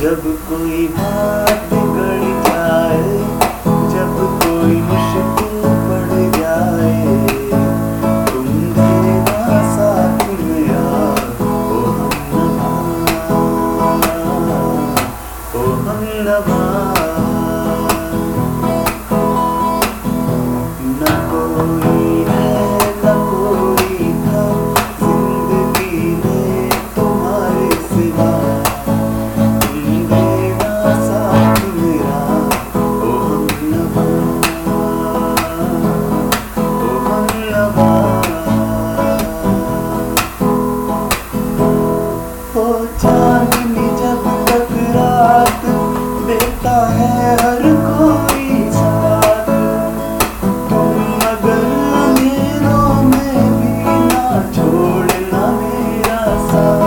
जब कोई बात बिगड़ जाए, जब कोई मुश्किल पड़ जाए, तुम देना साथ में यार ओ हमनवा ओ हमनवा है कोई जादू तुम मगर में भी ना मेरा साथ।